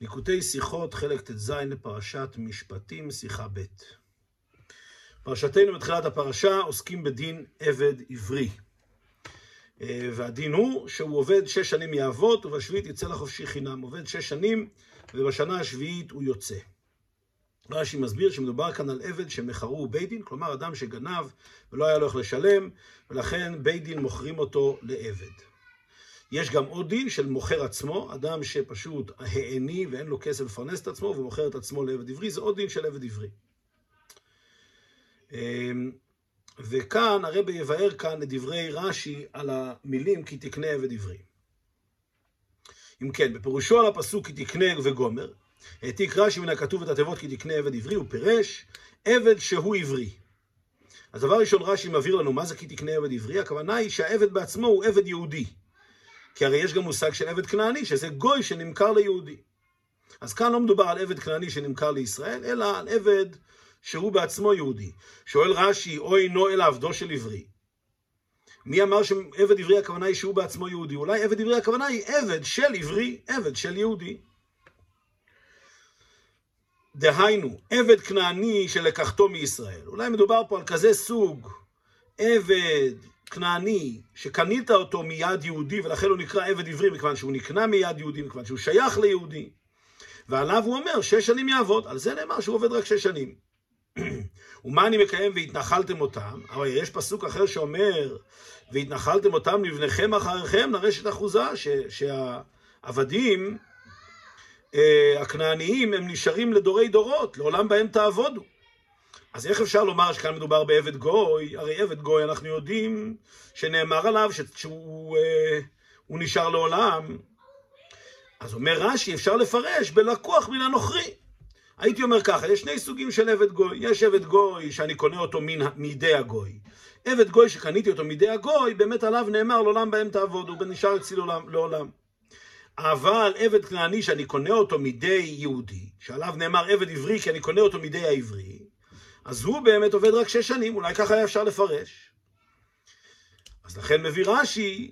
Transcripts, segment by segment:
ליקוטי שיחות, חלק ט"ז לפרשת משפטים, שיחה ב'. פרשתנו בתחילת הפרשה עוסקים בדין עבד עברי. אה, והדין הוא שהוא עובד שש שנים יעבוד ובשביעית יצא לחופשי חינם. עובד שש שנים ובשנה השביעית הוא יוצא. רש"י מסביר שמדובר כאן על עבד שמכרו בית דין, כלומר אדם שגנב ולא היה לו איך לשלם, ולכן בית דין מוכרים אותו לעבד. יש גם עוד דין של מוכר עצמו, אדם שפשוט העני ואין לו כסף לפרנס את עצמו ומוכר את עצמו לעבד עברי, זה עוד דין של עבד עברי. אמ, וכאן הרבי יבאר כאן את דברי רש"י על המילים כי תקנה עבד עברי. אם כן, בפירושו על הפסוק כי תקנה וגומר, העתיק רש"י מן הכתוב את התיבות כי תקנה עבד עברי, הוא פירש עבד שהוא עברי. אז דבר ראשון רש"י מבהיר לנו מה זה כי תקנה עבד עברי, הכוונה היא שהעבד בעצמו הוא עבד יהודי. כי הרי יש גם מושג של עבד כנעני, שזה גוי שנמכר ליהודי. אז כאן לא מדובר על עבד כנעני שנמכר לישראל, אלא על עבד שהוא בעצמו יהודי. שואל רש"י, או אינו אלא עבדו של עברי. מי אמר שעבד עברי הכוונה היא שהוא בעצמו יהודי? אולי עבד עברי הכוונה היא עבד של עברי, עבד של יהודי. דהיינו, עבד כנעני שלקחתו מישראל. אולי מדובר פה על כזה סוג עבד כנעני שקנית אותו מיד יהודי ולכן הוא נקרא עבד עברי מכיוון שהוא נקנה מיד יהודי, מכיוון שהוא שייך ליהודי. ועליו הוא אומר שש שנים יעבוד, על זה נאמר שהוא עובד רק שש שנים. ומה אני מקיים והתנחלתם אותם? אבל יש פסוק אחר שאומר והתנחלתם אותם לבניכם אחריכם לרשת אחוזה, שהעבדים אה, הכנעניים הם נשארים לדורי דורות, לעולם בהם תעבודו. אז איך אפשר לומר שכאן מדובר בעבד גוי? הרי עבד גוי אנחנו יודעים שנאמר עליו שהוא אה, נשאר לעולם. אז אומר רש"י, אפשר לפרש בלקוח מן הנוכרי. הייתי אומר ככה, יש שני סוגים של עבד גוי. יש עבד גוי שאני קונה אותו מן, מידי הגוי. עבד גוי שקניתי אותו מידי הגוי, באמת עליו נאמר לעולם בהם תעבוד, הוא נשאר אצלי לעולם. לעולם. אבל עבד כנעני שאני קונה אותו מידי יהודי, שעליו נאמר עבד עברי כי אני קונה אותו מידי העברי, אז הוא באמת עובד רק שש שנים, אולי ככה היה אפשר לפרש. אז לכן מביא רש"י,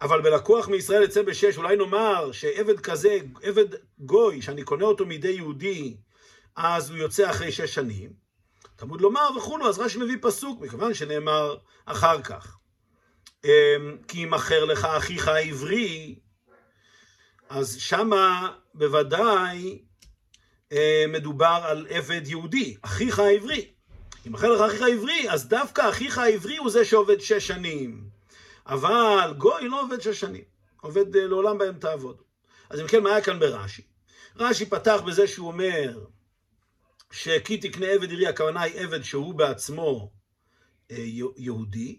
אבל בלקוח מישראל יצא בשש, אולי נאמר שעבד כזה, עבד גוי, שאני קונה אותו מידי יהודי, אז הוא יוצא אחרי שש שנים. תמוד לומר וכולו, אז רש"י מביא פסוק, מכיוון שנאמר אחר כך. אמ, כי ימכר לך אחיך העברי, אז שמה בוודאי מדובר על עבד יהודי, אחיך העברי. אם אחר לך אחיך העברי, אז דווקא אחיך העברי הוא זה שעובד שש שנים. אבל גוי לא עובד שש שנים, עובד אה, לעולם בהם תעבוד. אז אם כן, מה היה כאן ברש"י? רש"י פתח בזה שהוא אומר שכי תקנה עבד עירי, הכוונה היא עבד שהוא בעצמו אה, יהודי,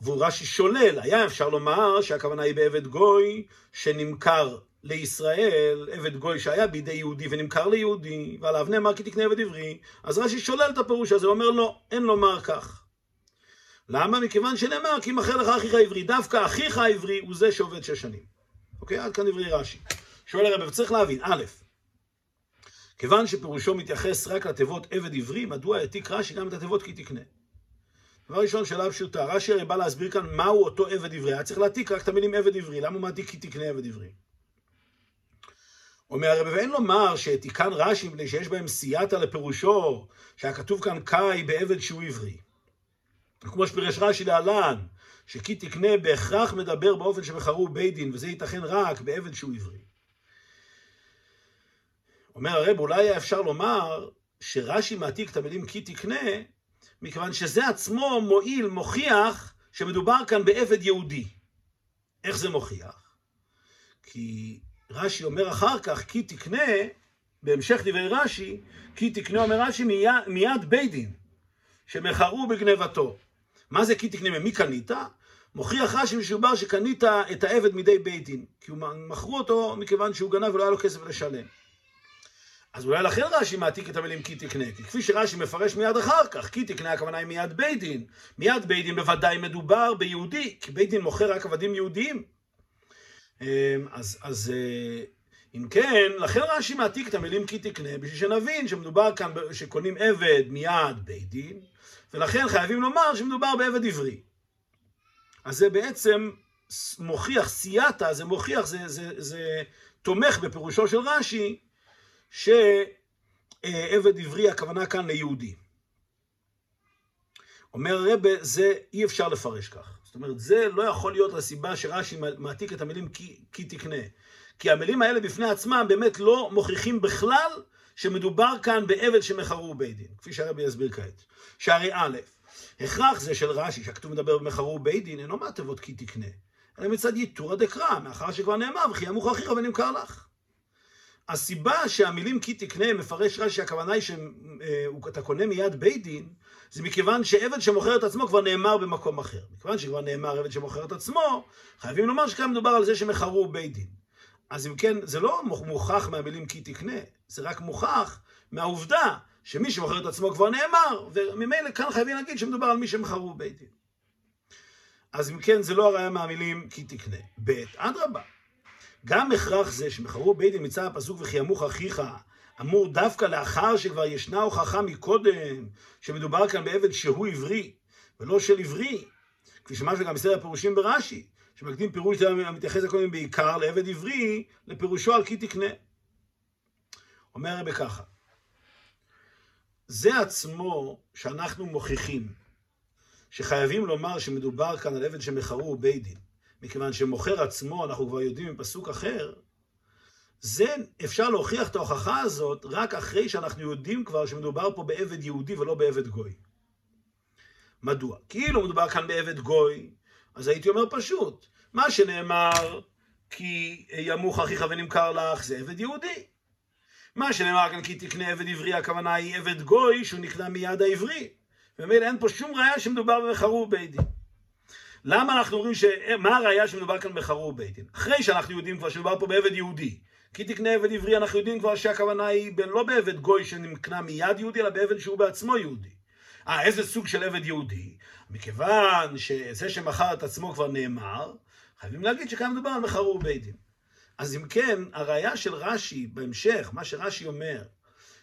והוא רש"י שולל, היה אפשר לומר שהכוונה היא בעבד גוי שנמכר לישראל עבד גוי שהיה בידי יהודי ונמכר ליהודי, ועליו נאמר כי תקנה עבד עברי, אז רש"י שולל את הפירוש הזה, אומר לא, אין לומר כך. למה? מכיוון שנאמר כי מכר לך אחיך העברי, דווקא אחיך העברי הוא זה שעובד שש שנים. אוקיי? עד כאן דברי רש"י. שואל הרב, וצריך להבין, א', כיוון שפירושו מתייחס רק לתיבות עבד עברי, מדוע העתיק רש"י גם את התיבות כי תקנה? דבר ראשון, שאלה פשוטה, רש"י הרי בא להסביר כאן מהו אותו עבד עברי, היה צריך להעתיק רק את המילים עבד עברי, למה הוא מעתיק כי תקנה עבד עברי? אומר הרב, ואין לומר שתיקן רש"י מפני שיש בהם סייעתא לפירושו, שהכתוב כאן קאי בעבד שהוא עברי. כמו שפירש רש"י להלן, שכי תקנה בהכרח מדבר באופן שבחרו בית דין, וזה ייתכן רק בעבד שהוא עברי. אומר הרב, אולי היה אפשר לומר שרש"י מעתיק את המילים כי תקנה, מכיוון שזה עצמו מועיל, מוכיח, שמדובר כאן בעבד יהודי. איך זה מוכיח? כי רש"י אומר אחר כך, כי תקנה, בהמשך דברי רש"י, כי תקנה אומר רש"י מיד, מיד בית דין, שמכרו בגנבתו. מה זה כי תקנה? ממי קנית? מוכיח רש"י משובר שקנית את העבד מידי בית דין, כי הוא מכרו אותו מכיוון שהוא גנב ולא היה לו כסף לשלם. אז אולי לכן רש"י מעתיק את המילים כי תקנה, כי כפי שרש"י מפרש מיד אחר כך, כי תקנה הכוונה היא מיד בית דין. מיד בית דין בוודאי מדובר ביהודי, כי בית דין מוכר רק עבדים יהודיים. אמ, אז, אז אה, אם כן, לכן רש"י מעתיק את המילים כי תקנה, בשביל שנבין שמדובר כאן, שקונים עבד מיד בית דין, ולכן חייבים לומר שמדובר בעבד עברי. אז זה בעצם מוכיח, סייעתא, זה מוכיח, זה, זה, זה תומך בפירושו של רש"י, שעבד עברי הכוונה כאן ליהודי. אומר הרב, זה אי אפשר לפרש כך. זאת אומרת, זה לא יכול להיות הסיבה שרש"י מעתיק את המילים כי, כי תקנה. כי המילים האלה בפני עצמם באמת לא מוכיחים בכלל שמדובר כאן בעבד שמכרו בית דין, כפי שהרבי יסביר כעת. שהרי א', הכרח זה של רש"י, שהכתוב מדבר במכרו בית דין, אינו מהתיבות כי תקנה, אלא מצד ייתורא דקרא, מאחר שכבר נאמר, וכי ימוך אחיך ונמכר לך. הסיבה שהמילים כי תקנה מפרש רש"י, הכוונה היא שאתה קונה מיד בית דין, זה מכיוון שעבד שמוכר את עצמו כבר נאמר במקום אחר. מכיוון שכבר נאמר עבד שמוכר את עצמו, חייבים לומר שכאן מדובר על זה שמכרו בית דין. אז אם כן, זה לא מוכח מהמילים כי תקנה, זה רק מוכח מהעובדה שמי שמוכר את עצמו כבר נאמר, וממילא כאן חייבים להגיד שמדובר על מי שמכרו בית דין. אז אם כן, זה לא הראיה מהמילים כי תקנה. ב', אדרבה, גם הכרח זה שמכרו בית דין מצד הפסוק וכי ימוך אחיך, אמור דווקא לאחר שכבר ישנה הוכחה מקודם, שמדובר כאן בעבד שהוא עברי, ולא של עברי, כפי שמה שגם בסדר הפירושים ברש"י, שמקדים פירוש המתייחס הקודם בעיקר לעבד עברי, לפירושו על כי תקנה. אומר הרבה ככה, זה עצמו שאנחנו מוכיחים שחייבים לומר שמדובר כאן על עבד שמכרו בית דין, מכיוון שמוכר עצמו, אנחנו כבר יודעים מפסוק אחר, זה, אפשר להוכיח את ההוכחה הזאת רק אחרי שאנחנו יודעים כבר שמדובר פה בעבד יהודי ולא בעבד גוי. מדוע? כאילו מדובר כאן בעבד גוי, אז הייתי אומר פשוט, מה שנאמר כי ימוך אחיך ונמכר לך זה עבד יהודי. מה שנאמר כאן כי תקנה עבד עברי, הכוונה היא עבד גוי שהוא נקנה מיד העברי. ומילא אין פה שום ראיה שמדובר בחרור בית דין. למה אנחנו אומרים ש... מה הראיה שמדובר כאן בחרור בית דין? אחרי שאנחנו יודעים כבר שמדובר פה בעבד יהודי. כי תקנה עבד עברי, אנחנו יודעים כבר שהכוונה היא לא בעבד גוי שנקנה מיד יהודי, אלא בעבד שהוא בעצמו יהודי. אה, איזה סוג של עבד יהודי? מכיוון שזה שמכר את עצמו כבר נאמר, חייבים להגיד שכאן מדובר על מחרור בית דין. אז אם כן, הראייה של רש"י בהמשך, מה שרש"י אומר,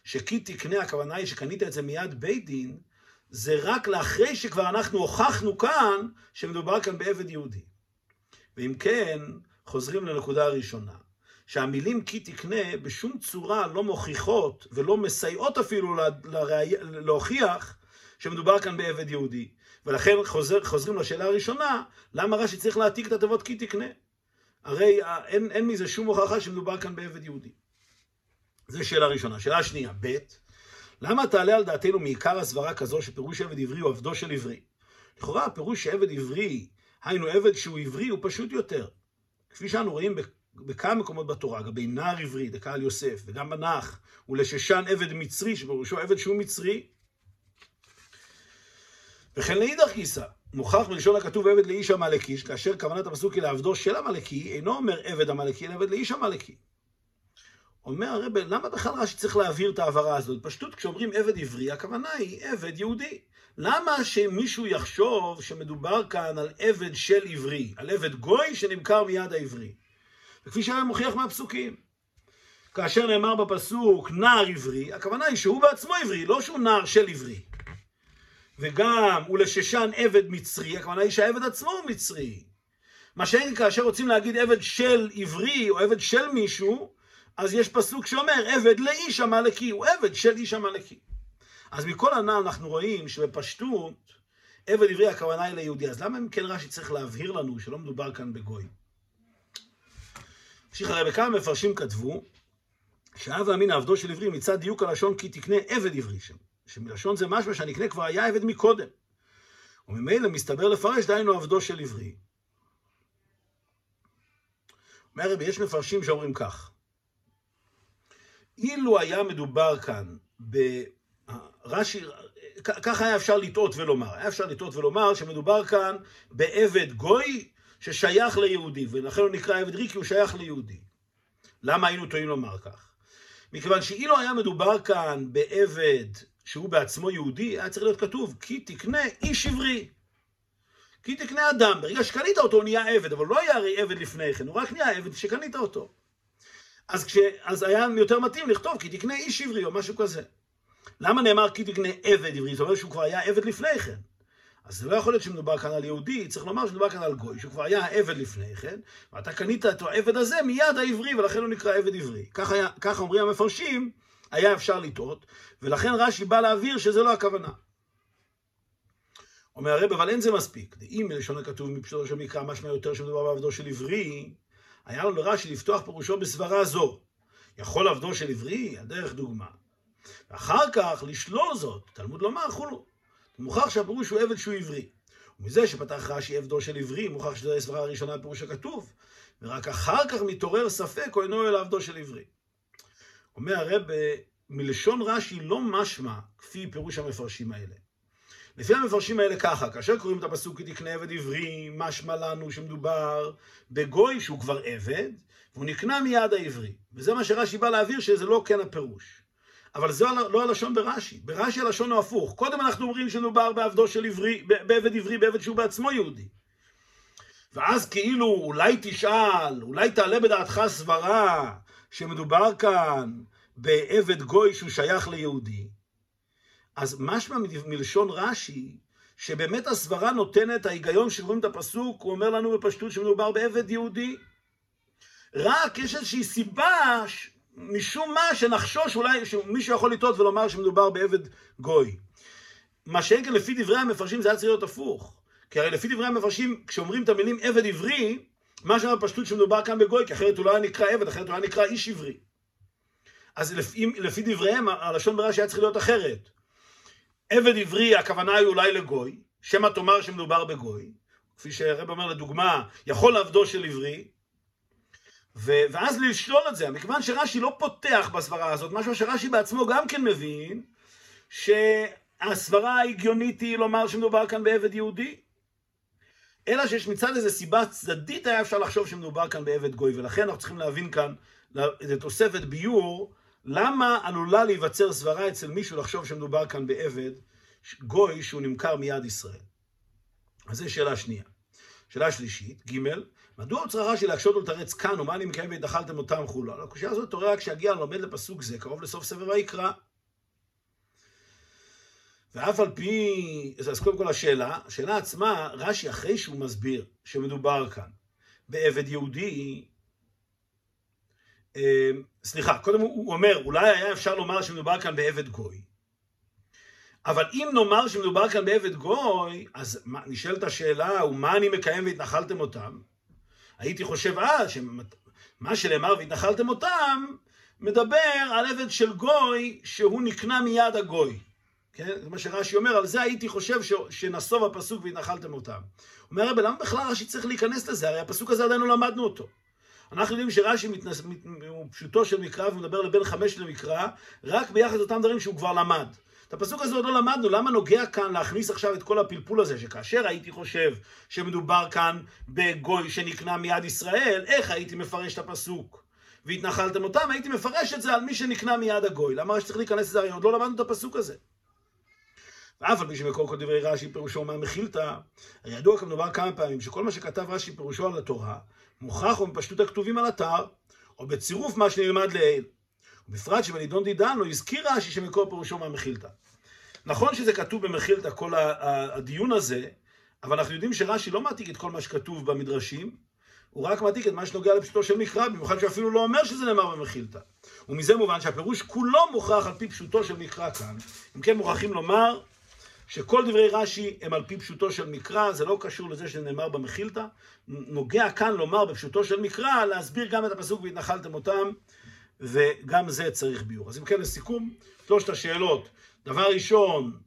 שכי תקנה, הכוונה היא שקנית את זה מיד בית דין, זה רק לאחרי שכבר אנחנו הוכחנו כאן שמדובר כאן בעבד יהודי. ואם כן, חוזרים לנקודה הראשונה, שהמילים כי תקנה בשום צורה לא מוכיחות ולא מסייעות אפילו לראי... להוכיח שמדובר כאן בעבד יהודי. ולכן חוזר, חוזרים לשאלה הראשונה, למה רש"י צריך להעתיק את התיבות כי תקנה? הרי אין, אין מזה שום הוכחה שמדובר כאן בעבד יהודי. זו שאלה ראשונה. שאלה שנייה, ב', למה תעלה על דעתנו מעיקר הסברה כזו שפירוש עבד עברי הוא עבדו של עברי? לכאורה הפירוש שעבד עברי, היינו עבד שהוא עברי, הוא פשוט יותר. כפי שאנו רואים בכמה מקומות בתורה, לגבי נער עברי, דקה על יוסף, וגם בנח, ולששן עבד מצרי, שפירושו עבד שהוא מצרי, וכן לאידך גיסא, מוכח בלשון הכתוב עבד לאיש עמלקי, כאשר כוונת הפסוק היא לעבדו של עמלקי, אינו אומר עבד עמלקי, אלא עבד לאיש עמלקי. אומר הרב, למה בכלל רש"י צריך להעביר את ההעברה הזאת? פשטות, כשאומרים עבד עברי, הכוונה היא עבד יהודי. למה שמישהו יחשוב שמדובר כאן על עבד של עברי, על עבד גוי שנמכר מיד העברי? וכפי שהיה מוכיח מהפסוקים. כאשר נאמר בפסוק נער עברי, הכוונה היא שהוא בעצמו עברי, לא שהוא נער של עברי. וגם ולששן עבד מצרי, הכוונה היא שהעבד עצמו הוא מצרי. מה שאין כאשר רוצים להגיד עבד של עברי או עבד של מישהו, אז יש פסוק שאומר עבד לאיש עמלקי, הוא עבד של איש עמלקי. אז מכל הנ"ל אנחנו רואים שבפשטות עבד עברי הכוונה היא ליהודי. אז למה אם כן רש"י צריך להבהיר לנו שלא מדובר כאן בגוי? ממשיך הרי בכמה מפרשים כתבו שאב ואמין עבדו של עברי מצד דיוק הלשון כי תקנה עבד עברי שם. שמלשון זה משמע שהנקנה כבר היה עבד מקודם. וממילא מסתבר לפרש, דהיינו עבדו של עברי. אומר רבי, יש מפרשים שאומרים כך, אילו היה מדובר כאן ברש"י, ככה היה אפשר לטעות ולומר, היה אפשר לטעות ולומר שמדובר כאן בעבד גוי ששייך ליהודי, ולכן הוא נקרא עבד ריקי, הוא שייך ליהודי. למה היינו טועים לומר כך? מכיוון שאילו היה מדובר כאן בעבד שהוא בעצמו יהודי, היה צריך להיות כתוב, כי תקנה איש עברי. כי תקנה אדם, ברגע שקנית אותו הוא נהיה עבד, אבל לא היה הרי עבד לפני כן, הוא רק נהיה עבד שקנית אותו. אז, כש, אז היה יותר מתאים לכתוב כי תקנה איש עברי או משהו כזה. למה נאמר כי תקנה עבד עברי? זאת אומרת שהוא כבר היה עבד לפני כן. אז זה לא יכול להיות שמדובר כאן על יהודי, צריך לומר שמדובר כאן על גוי, שהוא כבר היה עבד לפני כן, ואתה קנית את העבד הזה מיד העברי, ולכן הוא נקרא עבד עברי. ככה, אומרים המפרשים, היה אפשר לטעות, ולכן רש"י בא להבהיר שזה לא הכוונה. אומר הרב, אבל אין זה מספיק. אם מלשון הכתוב מפשוטו של מקרא, משמע יותר שמדובר בעבדו של עברי, היה לו לרש"י לפתוח פירושו בסברה זו. יכול עבדו של עברי, הדרך דוגמה. ואחר כך לשלול זאת, תלמוד לומר, חולו. מוכח שהפירוש הוא עבד שהוא עברי. ומזה שפתח רש"י עבדו של עברי, מוכח שזו הסברה הראשונה בפירוש הכתוב, ורק אחר כך מתעורר ספק או אינו אלא עבדו של עברי. אומר הרב, מלשון רש"י לא משמע כפי פירוש המפרשים האלה. לפי המפרשים האלה ככה, כאשר קוראים את הפסוק כי תקנה עבד עברי, משמע לנו שמדובר בגוי שהוא כבר עבד, והוא נקנה מיד העברי. וזה מה שרש"י בא להעביר, שזה לא כן הפירוש. אבל זה לא הלשון ברש"י. ברש"י הלשון הוא הפוך. קודם אנחנו אומרים שמדובר בעבדו של עברי, בעבד עברי, בעבד שהוא בעצמו יהודי. ואז כאילו אולי תשאל, אולי תעלה בדעתך סברה שמדובר כאן בעבד גוי שהוא שייך ליהודי. אז משמע מלשון רש"י, שבאמת הסברה נותנת, ההיגיון שרואים את הפסוק, הוא אומר לנו בפשטות שמדובר בעבד יהודי. רק יש איזושהי סיבה משום מה שנחשוש אולי שמישהו יכול לטעות ולומר שמדובר בעבד גוי. מה שאין כאן לפי דברי המפרשים זה היה צריך להיות הפוך. כי הרי לפי דברי המפרשים, כשאומרים את המילים עבד עברי, מה שאומר בפשטות שמדובר כאן בגוי, כי אחרת הוא לא היה נקרא עבד, אחרת הוא היה נקרא איש עברי. אז לפי, לפי דבריהם, הלשון ברש"י היה צריך להיות אחרת. עבד עברי, הכוונה היא אולי לגוי, שמא תאמר שמדובר בגוי, כפי שהרב אומר לדוגמה, יכול לעבדו של עברי, ו- ואז לשלול את זה, מכיוון שרש"י לא פותח בסברה הזאת, משהו שרש"י בעצמו גם כן מבין, שהסברה ההגיונית היא לומר שמדובר כאן בעבד יהודי, אלא שיש מצד איזו סיבה צדדית היה אפשר לחשוב שמדובר כאן בעבד גוי, ולכן אנחנו צריכים להבין כאן איזו תוספת ביור, למה עלולה להיווצר סברה אצל מישהו לחשוב שמדובר כאן בעבד גוי שהוא נמכר מיד ישראל. אז זו שאלה שנייה. שאלה שלישית, ג' מדוע הוא צריך רש"י להקשות ולתרץ כאן, ומה אני מקיים והתאכלתם אותם חולו? הקושייה הזאת תורה רק כשיגיע ללמד לפסוק זה, קרוב לסוף סבב ויקרא. ואף על פי, אז קודם כל השאלה, השאלה עצמה, רש"י אחרי שהוא מסביר שמדובר כאן בעבד יהודי, סליחה, קודם הוא אומר, אולי היה אפשר לומר שמדובר כאן בעבד גוי. אבל אם נאמר שמדובר כאן בעבד גוי, אז נשאלת השאלה, ומה אני מקיים והתנחלתם אותם? הייתי חושב אז, שמה שנאמר והתנחלתם אותם, מדבר על עבד של גוי שהוא נקנה מיד הגוי. כן? זה מה שרש"י אומר, על זה הייתי חושב ש... שנסוב הפסוק והתנחלתם אותם. אומר הרב, למה בכלל רש"י צריך להיכנס לזה? הרי הפסוק הזה עדיין לא למדנו אותו. אנחנו יודעים שרש"י מתנס... הוא פשוטו של מקרא ומדבר לבין חמש למקרא, רק ביחס לאותם דברים שהוא כבר למד. את הפסוק הזה עוד לא למדנו, למה נוגע כאן להכניס עכשיו את כל הפלפול הזה, שכאשר הייתי חושב שמדובר כאן בגוי שנקנה מיד ישראל, איך הייתי מפרש את הפסוק? והתנחלתם אותם, הייתי מפרש את זה על מי שנקנה מיד הגוי. למה שצריך להיכנס לזה? הרי עוד לא למדנו את הפסוק הזה. ואף על פי שמקור כל דברי רש"י פירושו מהמחילתא, הרי ידוע כמדובר כמה פעמים שכל מה שכתב רש"י פירושו על התורה, מוכרח או מפשטות הכתובים על אתר, או בצירוף מה שנלמד לעיל. ובפרט שבנידון דידן לא הזכיר רש"י שמקור פירושו מהמחילתא. נכון שזה כתוב במחילתא כל הדיון הזה, אבל אנחנו יודעים שרש"י לא מעתיק את כל מה שכתוב במדרשים, הוא רק מעתיק את מה שנוגע לפשוטו של מקרא, במיוחד שאפילו לא אומר שזה נאמר במחילתא. ומזה מובן שהפירוש כולו מוכרח על פי פשוטו של מקרא כאן. אם כן מוכרחים לומר שכל דברי רש"י הם על פי פשוטו של מקרא, זה לא קשור לזה שזה נאמר במחילתא. נוגע כאן לומר בפשוטו של מקרא, להסביר גם את הפסוק והתנחלתם אותם, וגם זה צריך ביור. אז אם כן, לסיכום, שלושת השאלות. דבר ראשון,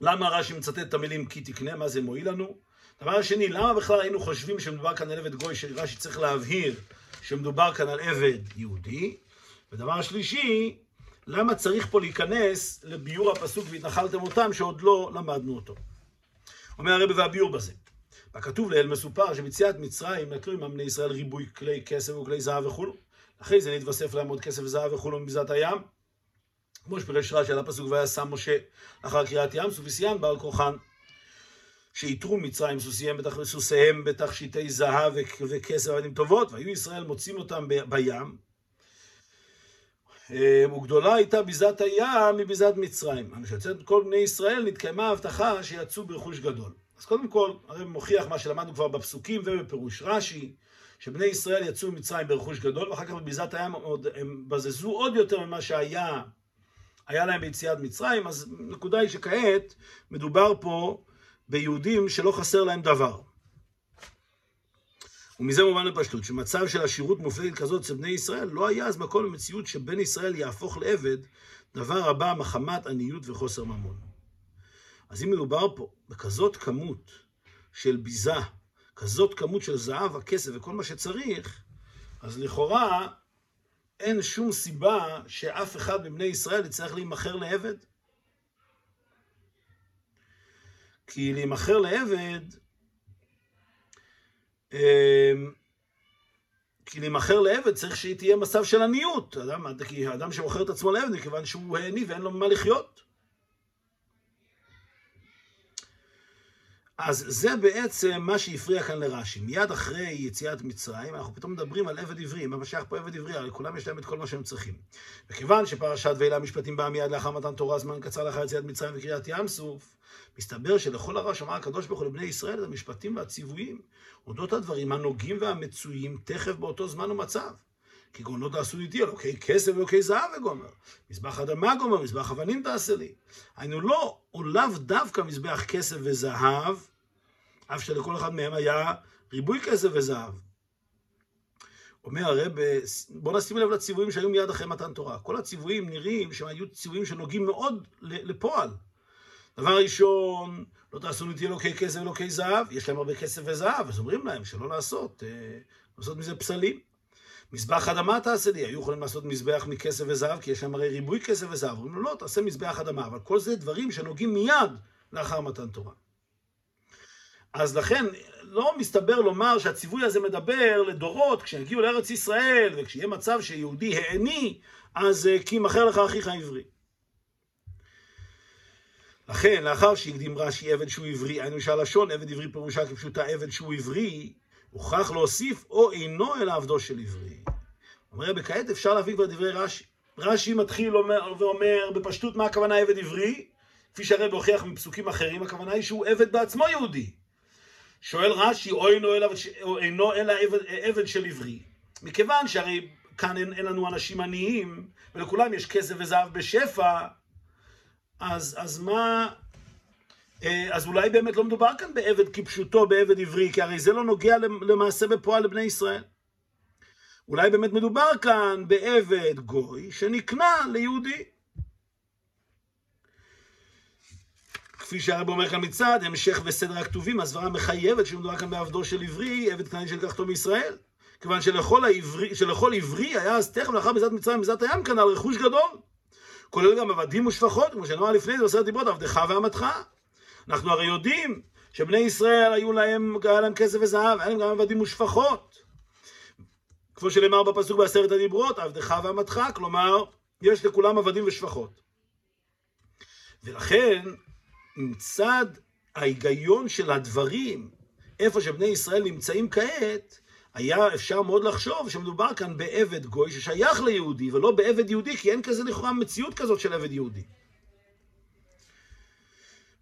למה רש"י מצטט את המילים כי תקנה, מה זה מועיל לנו? דבר שני, למה בכלל היינו חושבים שמדובר כאן על עבד גוי, שרש"י צריך להבהיר שמדובר כאן על עבד יהודי? ודבר שלישי, למה צריך פה להיכנס לביור הפסוק והתנחלתם אותם, שעוד לא למדנו אותו? אומר הרבי והביור בזה. בכתוב לאל מסופר שביציאת מצרים נטלו עם אמני ישראל ריבוי כלי כסף וכלי זהב וכולו. אחרי זה נתווסף להם עוד כסף וזהב וכולו מבזת הים. כמו שפירש רש"י על הפסוק וישם משה אחר קריאת ים סופיסיאן בעל כוחן. שאיתרו מצרים. סוסיהם בתכשיטי זהב וכסף ועדים טובות, והיו ישראל מוצאים אותם בים. אה, וגדולה הייתה ביזת הים מביזת מצרים. שיוצאת כל בני ישראל נתקיימה ההבטחה שיצאו ברכוש גדול. אז קודם כל, הרי מוכיח מה שלמדנו כבר בפסוקים ובפירוש רש"י, שבני ישראל יצאו ממצרים ברכוש גדול, ואחר כך בביזת הים עוד, הם בזזו עוד יותר ממה שהיה היה להם ביציאת מצרים, אז נקודה היא שכעת מדובר פה ביהודים שלא חסר להם דבר. ומזה מובן לפשטות, שמצב של עשירות מופלגת כזאת אצל בני ישראל, לא היה אז מקום למציאות שבן ישראל יהפוך לעבד, דבר הבא מחמת עניות וחוסר ממון. אז אם מדובר פה בכזאת כמות של ביזה, כזאת כמות של זהב, הכסף וכל מה שצריך, אז לכאורה אין שום סיבה שאף אחד מבני ישראל יצטרך להימכר לעבד. כי להימכר לעבד, כי להימכר לעבד צריך שהיא תהיה מצב של עניות. אדם, כי האדם שמוכר את עצמו לעבד, מכיוון שהוא העני ואין לו ממה לחיות. אז זה בעצם מה שהפריע כאן לרש"י. מיד אחרי יציאת מצרים, אנחנו פתאום מדברים על עבד עברי. מה שייך פה עבד עברי? הרי כולם יש להם את כל מה שהם צריכים. וכיוון שפרשת ואלה המשפטים באה מיד לאחר מתן תורה, זמן קצר לאחר יציאת מצרים וקריאת ים סוף, מסתבר שלכל הרש אמר הקדוש ברוך הוא לבני ישראל את המשפטים והציוויים, אודות הדברים הנוגעים והמצויים תכף באותו זמן ומצב. כגון לא תעשו איתי אלוקי כסף ואלוקי זהב וגומר. מזבח אדמה גומר, מזבח אבנים תעשה לי. היינו לא, או לאו דווקא מזבח כסף וזהב, אף שלכל אחד מהם היה ריבוי כסף וזהב. אומר הרב, בואו נשים לב לציוויים שהיו מיד אחרי מתן תורה. כל הציוויים נראים שהם היו ציוויים שנוגעים מאוד לפועל. דבר ראשון, לא תעשו איתי אלוקי כסף ואלוקי זהב, יש להם הרבה כסף וזהב, אז אומרים להם שלא לעשות, אה, לעשות מזה פסלים. מזבח אדמה תעשה לי, היו יכולים לעשות מזבח מכסף וזהב, כי יש להם הרי ריבוי כסף וזהב. אומרים לו, לא, תעשה מזבח אדמה, אבל כל זה דברים שנוגעים מיד לאחר מתן תורה. אז לכן, לא מסתבר לומר שהציווי הזה מדבר לדורות, כשיגיעו לארץ ישראל, וכשיהיה מצב שיהודי העני, אז אה, כי ימכר לך אחיך העברי. לכן, לאחר שהקדים רש"י עבד שהוא עברי, היינו שהלשון עבד עברי פירושה כפשוטה עבד שהוא עברי, הוכרח להוסיף או אינו אלא עבדו של עברי. אומר בכעת אפשר להביא כבר דברי רש"י. רש"י מתחיל ואומר בפשטות מה הכוונה עבד עברי, כפי שהרב הוכיח מפסוקים אחרים, הכוונה היא שהוא עבד בעצמו יהודי. שואל רש"י, או אינו אלא, או אינו אלא עבד, עבד של עברי. מכיוון שהרי כאן אין, אין לנו אנשים עניים, ולכולם יש כסף וזהב בשפע, אז, אז מה, אה, אז אולי באמת לא מדובר כאן בעבד כפשוטו, בעבד עברי, כי הרי זה לא נוגע למעשה בפועל לבני ישראל. אולי באמת מדובר כאן בעבד גוי שנקנה ליהודי. כפי שהרב אומר כאן מצד, המשך וסדר הכתובים, הסברה מחייבת שמדובר כאן בעבדו של עברי, עבד כנעני שלקחתו מישראל. כיוון שלכל, העברי, שלכל עברי היה אז תכף לאחר מזת מצרים ומזת הים על רכוש גדול. כולל גם עבדים ושפחות, כמו שנאמר לפני זה בעשרת דיברות, עבדך ואמתך. אנחנו הרי יודעים שבני ישראל היו להם, היה להם כסף וזהב, היה להם גם עבדים ושפחות. כמו שנאמר בפסוק בעשרת הדיברות, עבדך ואמתך, כלומר, יש לכולם עבדים ושפחות. ולכן, מצד ההיגיון של הדברים, איפה שבני ישראל נמצאים כעת, היה אפשר מאוד לחשוב שמדובר כאן בעבד גוי ששייך ליהודי, ולא בעבד יהודי, כי אין כזה לכאורה מציאות כזאת של עבד יהודי.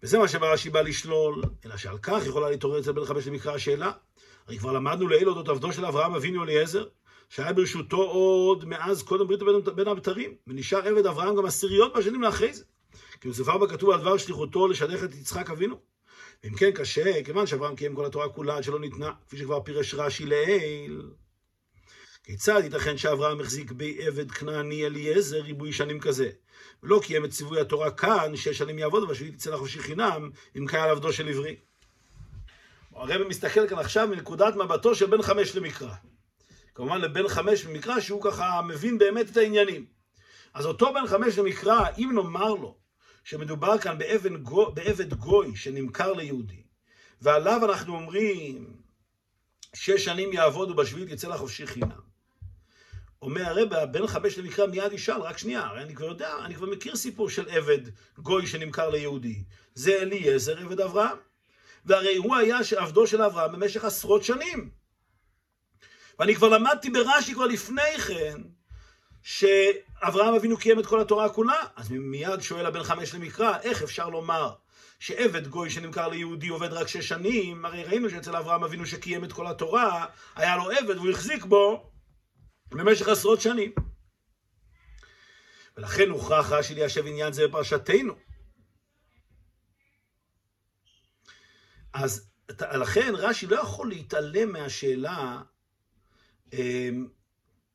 וזה מה שברש"י בא לשלול, אלא שעל כך יכולה להתעורר אצל בן חמש למקרא השאלה. הרי כבר למדנו לעיל אודות עבדו של אברהם אבינו אליעזר, שהיה ברשותו עוד מאז קודם ברית בין, הבתרים, ונשאר עבד אברהם גם עשיריות בשנים לאחרי זה. כי הוא ספר בכתוב על דבר שליחותו לשדך את יצחק אבינו. ואם כן קשה, כיוון שאברהם קיים כל התורה כולה עד שלא ניתנה, כפי שכבר פירש רש"י לעיל. כיצד ייתכן שאברהם החזיק בעבד כנעני אליעזר ריבוי שנים כזה? ולא קיים את ציווי התורה כאן, שש שנים יעבוד, אבל שהוא יצא לחופשי חינם, אם קיים עבדו של עברי. הרב מסתכל כאן עכשיו מנקודת מבטו של בן חמש למקרא. כמובן לבן חמש למקרא, שהוא ככה מבין באמת את העניינים. אז אותו בן חמש למקרא, אם נאמר לו שמדובר כאן בעבד גוי, בעבד גוי שנמכר ליהודי, ועליו אנחנו אומרים שש שנים יעבוד ובשביעית יצא לחופשי חינם. אומר הרב, בן חמש למקרא מיד ישאל, רק שנייה, הרי אני כבר יודע, אני כבר מכיר סיפור של עבד גוי שנמכר ליהודי. זה אליעזר, עבד אברהם. והרי הוא היה עבדו של אברהם במשך עשרות שנים. ואני כבר למדתי ברש"י כבר לפני כן, שאברהם אבינו קיים את כל התורה כולה? אז מיד שואל הבן חמש למקרא, איך אפשר לומר שעבד גוי שנמכר ליהודי עובד רק שש שנים? הרי ראינו שאצל אברהם אבינו שקיים את כל התורה, היה לו עבד והוא החזיק בו במשך עשרות שנים. ולכן הוכרח רש"י ליישב עניין זה בפרשתנו. אז לכן רש"י לא יכול להתעלם מהשאלה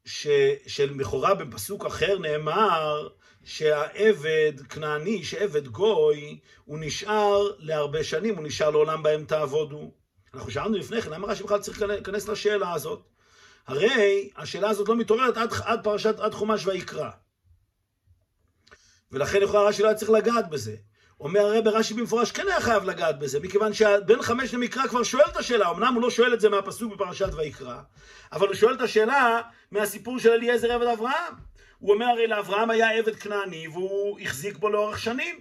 ש, של מכורה בפסוק אחר נאמר שהעבד כנעני, שעבד גוי, הוא נשאר להרבה שנים, הוא נשאר לעולם בהם תעבודו. אנחנו שאלנו לפני כן, למה רש"י בכלל צריך להיכנס לשאלה הזאת? הרי השאלה הזאת לא מתעוררת עד, עד פרשת, עד חומש ויקרא. ולכן לכאורה רש"י לא היה צריך לגעת בזה. אומר הרי ברש"י במפורש כן היה חייב לגעת בזה, מכיוון שהבן חמש למקרא כבר שואל את השאלה, אמנם הוא לא שואל את זה מהפסוק בפרשת ויקרא, אבל הוא שואל את השאלה מהסיפור של אליעזר עבד אברהם. הוא אומר הרי לאברהם היה עבד כנעני והוא החזיק בו לאורך שנים.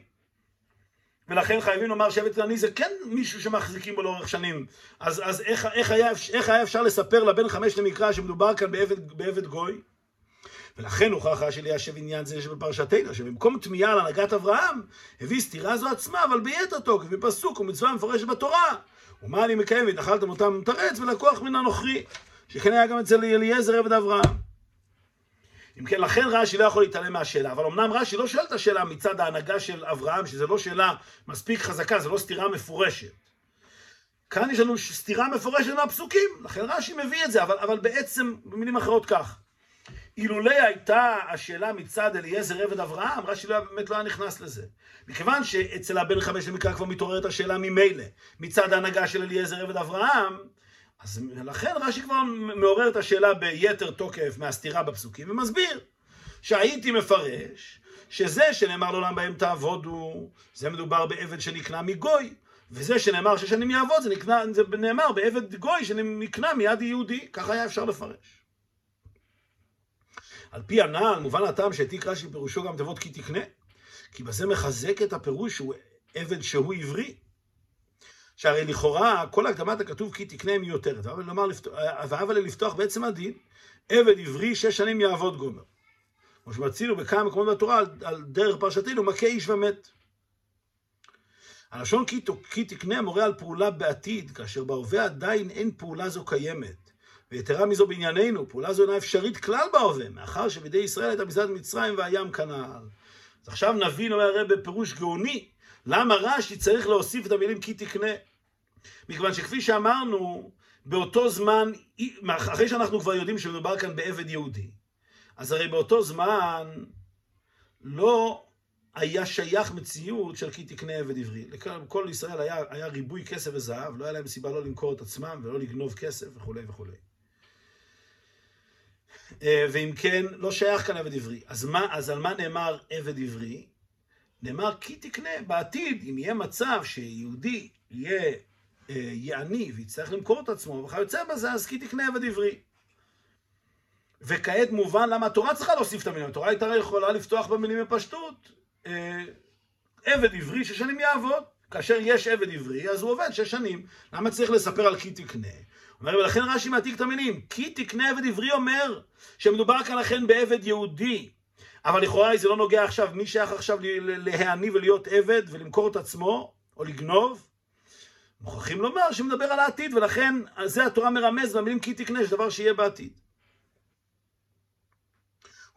ולכן חייבים לומר שעבד כנעני זה כן מישהו שמחזיקים בו לאורך שנים. אז, אז איך, איך, היה, איך היה אפשר לספר לבן חמש למקרא שמדובר כאן בעבד, בעבד גוי? ולכן הוכח רש"י ליישב עניין זה שבפרשתנו, שבמקום תמיהה על הנהגת אברהם, הביא סתירה זו עצמה, אבל ביתר תוקף, בפסוק ומצווה מפורשת בתורה. ומה אני מקיים והתאכלתם אותם מתרץ ולקוח מן הנוכרי, שכן היה גם אצל אליעזר עבד אברהם. אם כן, לכן רש"י לא יכול להתעלם מהשאלה, אבל אמנם רש"י לא שואל את השאלה מצד ההנהגה של אברהם, שזו לא שאלה מספיק חזקה, זו לא סתירה מפורשת. כאן יש לנו סתירה מפורשת מהפסוקים, לכן רש"י מביא את זה, אבל, אבל בעצם, במילים אחרות כך. אילולא הייתה השאלה מצד אליעזר עבד אברהם, רש"י לא, באמת לא היה נכנס לזה. מכיוון שאצל הבן חמש למקרא כבר מתעוררת השאלה ממילא, מצד ההנהגה של אליעזר עבד אברהם, אז לכן רש"י כבר מעורר את השאלה ביתר תוקף מהסתירה בפסוקים, ומסביר שהייתי מפרש שזה שנאמר לעולם בהם תעבודו, זה מדובר בעבד שנקנה מגוי, וזה שנאמר שש שנים יעבוד, זה, נקנה, זה נאמר בעבד גוי שנקנה מיד יהודי, ככה היה אפשר לפרש. על פי הנ"ל, מובן הטעם שהעתיק רש"י פירושו גם תיבות כי תקנה, כי בזה מחזק את הפירוש שהוא עבד שהוא עברי. שהרי לכאורה כל הקדמת הכתוב כי תקנה היא מיותרת, אבל לפתוח בעצם הדין, עבד עברי שש שנים יעבוד גומר. כמו שמצינו בכמה מקומות בתורה על, על דרך פרשתנו, מכה איש ומת. הלשון כי תקנה מורה על פעולה בעתיד, כאשר בהווה עדיין אין פעולה זו קיימת. ויתרה מזו בענייננו, פעולה זו אינה אפשרית כלל בהווה, מאחר שבידי ישראל הייתה מזלת מצרים והים כנעל. אז עכשיו נבין, אומר הרב בפירוש גאוני, למה רש"י צריך להוסיף את המילים כי תקנה. מכיוון שכפי שאמרנו, באותו זמן, אחרי שאנחנו כבר יודעים שמדובר כאן בעבד יהודי, אז הרי באותו זמן לא היה שייך מציאות של כי תקנה עבד עברי. לכל ישראל היה, היה ריבוי כסף וזהב, לא היה להם סיבה לא למכור את עצמם ולא לגנוב כסף וכולי וכולי. אה, ואם כן, לא שייך כאן עבד עברי. אז, מה, אז על מה נאמר עבד עברי? נאמר כי תקנה. בעתיד, אם יהיה מצב שיהודי יהיה, אה, יהיה עני ויצטרך למכור את עצמו וכיוצא בזה, אז כי תקנה עבד עברי. וכעת מובן למה התורה צריכה להוסיף את המילים. התורה הייתה יכולה לפתוח במילים בפשטות. אה, עבד עברי שש שנים יעבוד. כאשר יש עבד עברי, אז הוא עובד שש שנים. למה צריך לספר על כי תקנה? אומר, ולכן רש"י מעתיק את המילים, כי תקנה עבד עברי אומר שמדובר כאן לכן בעבד יהודי. אבל לכאורה זה לא נוגע עכשיו, מי שייך עכשיו להעני ולהיות עבד ולמכור את עצמו, או לגנוב? מוכרחים לומר שמדבר על העתיד, ולכן זה התורה מרמז במילים כי תקנה, זה דבר שיהיה בעתיד.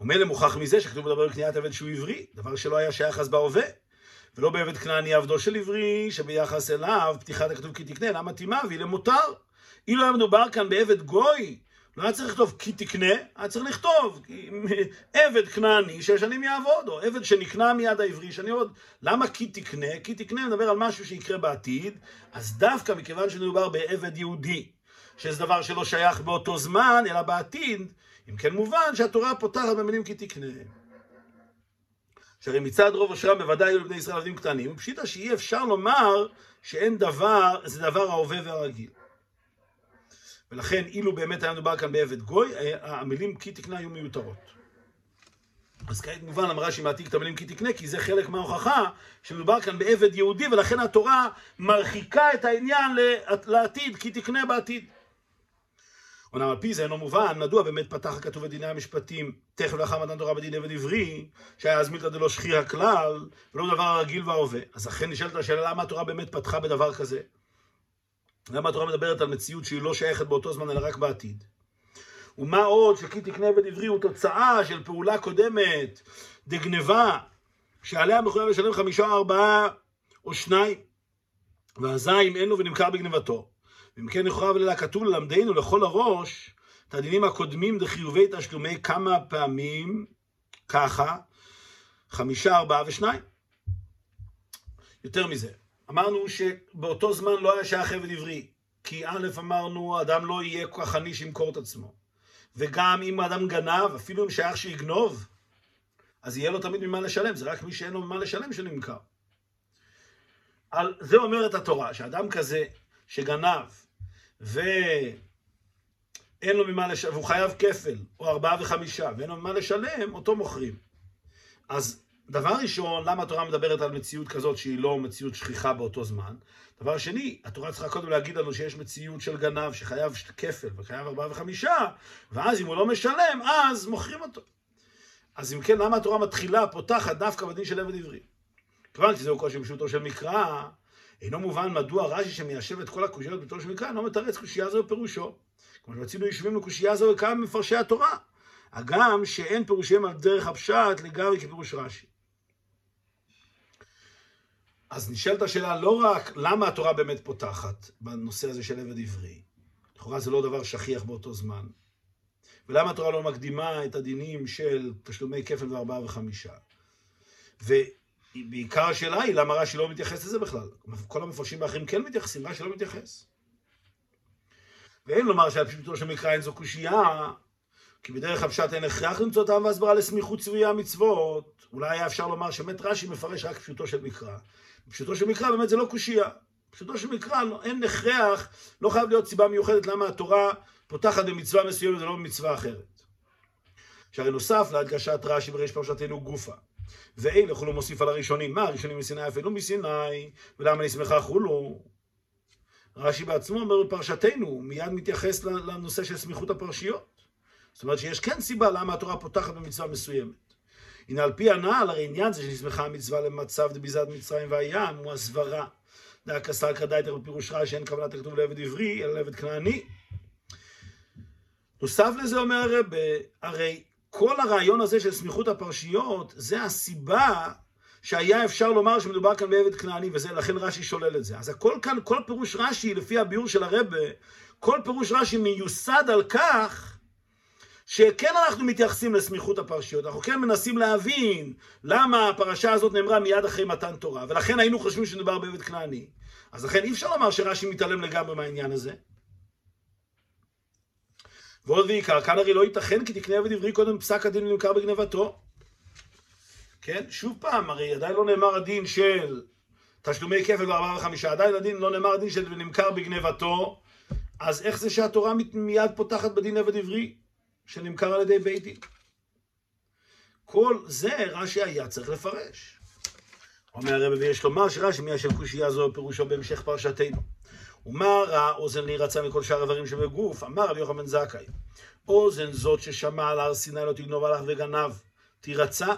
ומילא מוכח מזה שכתוב מדבר על קניית עבד שהוא עברי, דבר שלא היה שייך אז בהווה. ולא בעבד כנעני עבדו של עברי, שביחס אליו פתיחת הכתוב כי תקנה אינה מתאימה והיא למותר. אילו היה מדובר כאן בעבד גוי, לא היה צריך לכתוב כי תקנה, היה צריך לכתוב עבד כנעני שש שנים יעבוד, או עבד שנקנה מיד העברי שאני עוד... למה כי תקנה? כי תקנה מדבר על משהו שיקרה בעתיד, אז דווקא מכיוון שמדובר בעבד יהודי, שזה דבר שלא שייך באותו זמן, אלא בעתיד, אם כן מובן שהתורה פותחת במילים כי תקנה. שהרי מצד רוב אשרם בוודאי היו לבני ישראל עבדים קטנים, פשיטא שאי אפשר לומר שאין דבר, זה דבר ההווה והרגיל. ולכן אילו באמת היה מדובר כאן בעבד גוי, המילים כי תקנה היו מיותרות. אז כעת מובן אמרה שהיא מעתיק את המילים כי תקנה, כי זה חלק מההוכחה שמדובר כאן בעבד יהודי, ולכן התורה מרחיקה את העניין לעתיד, כי תקנה בעתיד. אומנם על פי זה אינו מובן, מדוע באמת פתח הכתוב את דיני המשפטים תכף לאחר מתן תורה בדין עבד עברי, שהיה אז מילתא דלא שחי הכלל, ולא דבר הרגיל וההווה. אז אכן נשאלת השאלה למה התורה באמת פתחה בדבר כזה? למה התורה מדברת על מציאות שהיא לא שייכת באותו זמן אלא רק בעתיד? ומה עוד שכי תקנה עבד עברי הוא תוצאה של פעולה קודמת, דגנבה, שעליה מחויב לשלם חמישה או ארבעה או שניים, ואזי אם אין לו ונמכר בגנבתו. ואם כן לכאורה וללה כתוב ללמדנו לכל הראש את הדינים הקודמים דחיובי תשלומי כמה פעמים ככה, חמישה, ארבעה ושניים. יותר מזה, אמרנו שבאותו זמן לא היה שייך עבד עברי, כי א' אמרנו, אדם לא יהיה כל כך עני שימכור את עצמו. וגם אם אדם גנב, אפילו אם שייך שיגנוב, אז יהיה לו תמיד ממה לשלם, זה רק מי שאין לו ממה לשלם שנמכר. על זה אומרת התורה, שאדם כזה שגנב ואין לו ממה לשלם, והוא חייב כפל, או ארבעה וחמישה, ואין לו ממה לשלם, אותו מוכרים. אז דבר ראשון, למה התורה מדברת על מציאות כזאת שהיא לא מציאות שכיחה באותו זמן? דבר שני, התורה צריכה קודם להגיד לנו שיש מציאות של גנב שחייב כפל וחייב ארבעה וחמישה, ואז אם הוא לא משלם, אז מוכרים אותו. אז אם כן, למה התורה מתחילה, פותחת דווקא בדין של עבד עברי? כיוון שזהו קושי פשוטו של מקרא, אינו מובן מדוע רש"י שמיישב את כל הקושיות בתור של מקרא, אינו מתרץ קושייה זו בפירושו. כמו שרצינו יושבים לקושייה זו וכמה מפרשי התורה. הגם שאין פירושיהם על דרך הפשט לגמרי כפירוש רש"י. אז נשאלת השאלה לא רק למה התורה באמת פותחת בנושא הזה של עבד עברי, לכאורה זה לא דבר שכיח באותו זמן, ולמה התורה לא מקדימה את הדינים של תשלומי כפל וארבעה וחמישה. ובעיקר השאלה היא למה רש"י לא מתייחס לזה בכלל. כל המפרשים האחרים כן מתייחסים, רש"י לא מתייחס. ואין לומר שעל פשוטו של מקרא אין זו קושייה, כי בדרך הפשט אין הכרח למצוא טעם והסברה לסמיכות צבויה המצוות. אולי היה אפשר לומר שבאמת רש"י מפרש רק פשוטו של מקרא. פשוטו של מקרא באמת זה לא קושייה. פשוטו של מקרא אין הכרח, לא חייב להיות סיבה מיוחדת למה התורה פותחת במצווה מסוימת ולא במצווה אחרת. שהרי נוסף להדגשת רש"י בריש פרשתנו גופה. ואין לכולו מוסיף על הראשונים. מה הראשונים מסיני אפילו מסיני, ולמה נסמכה חולו? רש"י בעצמו אומר בפרשתנו, מיד מתייחס לנושא של סמיכות הפרשיות. זאת אומרת שיש כן סיבה למה התורה פותחת במצווה מסוימת. הנה על פי הנעל, הרי עניין זה שנסמכה המצווה למצב דביזת מצרים והים, הוא הסברה. דאק הסלקא דייתר בפירוש רע שאין כוונת הכתוב לעבד עברי, אלא לעבד כנעני. נוסף לזה אומר הרב, הרי כל הרעיון הזה של סמיכות הפרשיות, זה הסיבה שהיה אפשר לומר שמדובר כאן בעבד כנעני, ולכן רש"י שולל את זה. אז הכל כאן, כל פירוש רש"י, לפי הביאור של הרבה, כל פירוש רש"י מיוסד על כך שכן אנחנו מתייחסים לסמיכות הפרשיות, אנחנו כן מנסים להבין למה הפרשה הזאת נאמרה מיד אחרי מתן תורה, ולכן היינו חושבים שמדובר בעבד כנעני. אז לכן אי אפשר לומר שרש"י מתעלם לגמרי מהעניין הזה. ועוד ועיקר, כאן הרי לא ייתכן כי תקנה עבד עברי קודם פסק הדין ונמכר בגנבתו. כן, שוב פעם, הרי עדיין לא נאמר הדין של תשלומי כפל בארבעה וחמישה, עדיין הדין לא נאמר הדין של ונמכר בגנבתו, אז איך זה שהתורה מיד פותחת בדין עבד עברי? שנמכר על ידי בית דין. כל זה רש"י היה צריך לפרש. אומר הרב ויש לומר שרש"י מיישב קושייה זו פירושו בהמשך פרשתנו. ומה ראה אוזן להירצה מכל שאר הדברים שבגוף? אמר רבי יוחנן בן זכאי. אוזן זאת ששמע על הר סיני לא תגנוב הלך וגנב, תירצה.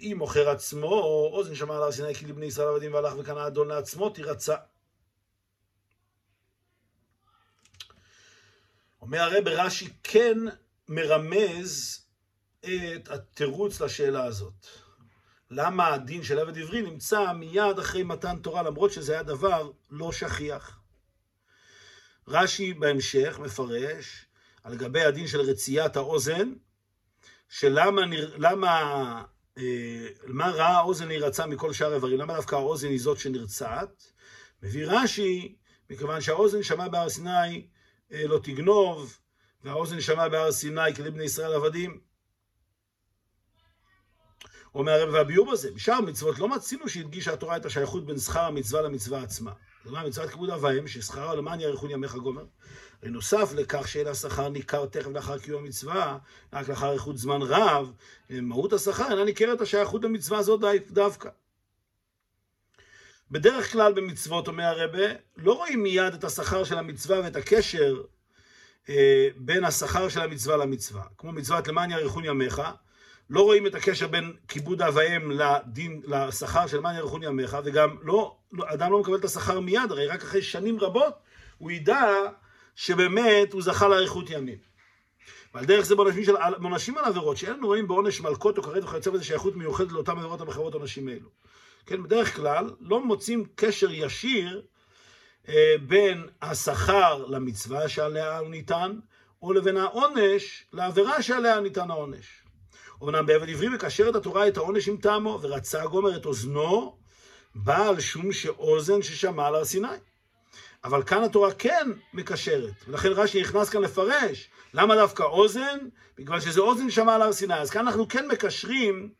אם מוכר עצמו, אוזן שמע על הר סיני כי לבני ישראל עבדים והלך וקנה אדון לעצמו, תירצה. אומר הרב רש"י כן מרמז את התירוץ לשאלה הזאת. למה הדין של עבד עברי נמצא מיד אחרי מתן תורה, למרות שזה היה דבר לא שכיח. רש"י בהמשך מפרש על גבי הדין של רציית האוזן, שלמה למה, אה, מה ראה האוזן להירצה מכל שאר איברים, למה דווקא האוזן היא זאת שנרצעת? מביא רש"י, מכיוון שהאוזן שמע בהר סיני אה, לא תגנוב, והאוזן שמע בהר סיני כלי בני ישראל עבדים. אומר הרב והביאור בזה, בשאר מצוות לא מצינו שהדגישה התורה את השייכות בין שכר המצווה למצווה עצמה. אומרת, מצוות כיבוד אב ואם, ששכרה למען יאריכון ימיך גומר. בנוסף לכך שאין השכר ניכר תכף לאחר קיום המצווה, רק לאחר איכות זמן רב, מהות השכר אינה ניכרת השייכות למצווה הזאת דווקא. בדרך כלל במצוות, אומר הרבה, לא רואים מיד את השכר של המצווה ואת הקשר בין השכר של המצווה למצווה. כמו מצוות למען יאריכון ימיך, לא רואים את הקשר בין כיבוד אב ואם לשכר של למען יאריכון ימיך, וגם לא, לא, אדם לא מקבל את השכר מיד, הרי רק אחרי שנים רבות הוא ידע שבאמת הוא זכה לאריכות ימים. ועל דרך זה בעונשים, של, על עבירות שאין רואים בעונש מלקות או כרת וכיוצא בזה שייכות מיוחדת לאותן עבירות המחייבות עונשים אלו. כן, בדרך כלל לא מוצאים קשר ישיר אה, בין השכר למצווה שעליה הוא ניתן, או לבין העונש לעבירה שעליה ניתן העונש. אמנם בעבד עברי מקשרת התורה את העונש עם טעמו, ורצה גומר את אוזנו, בעל שום שאוזן ששמע על הר סיני. אבל כאן התורה כן מקשרת, ולכן רש"י נכנס כאן לפרש. למה דווקא אוזן? בגלל שזה אוזן שמע על הר סיני. אז כאן אנחנו כן מקשרים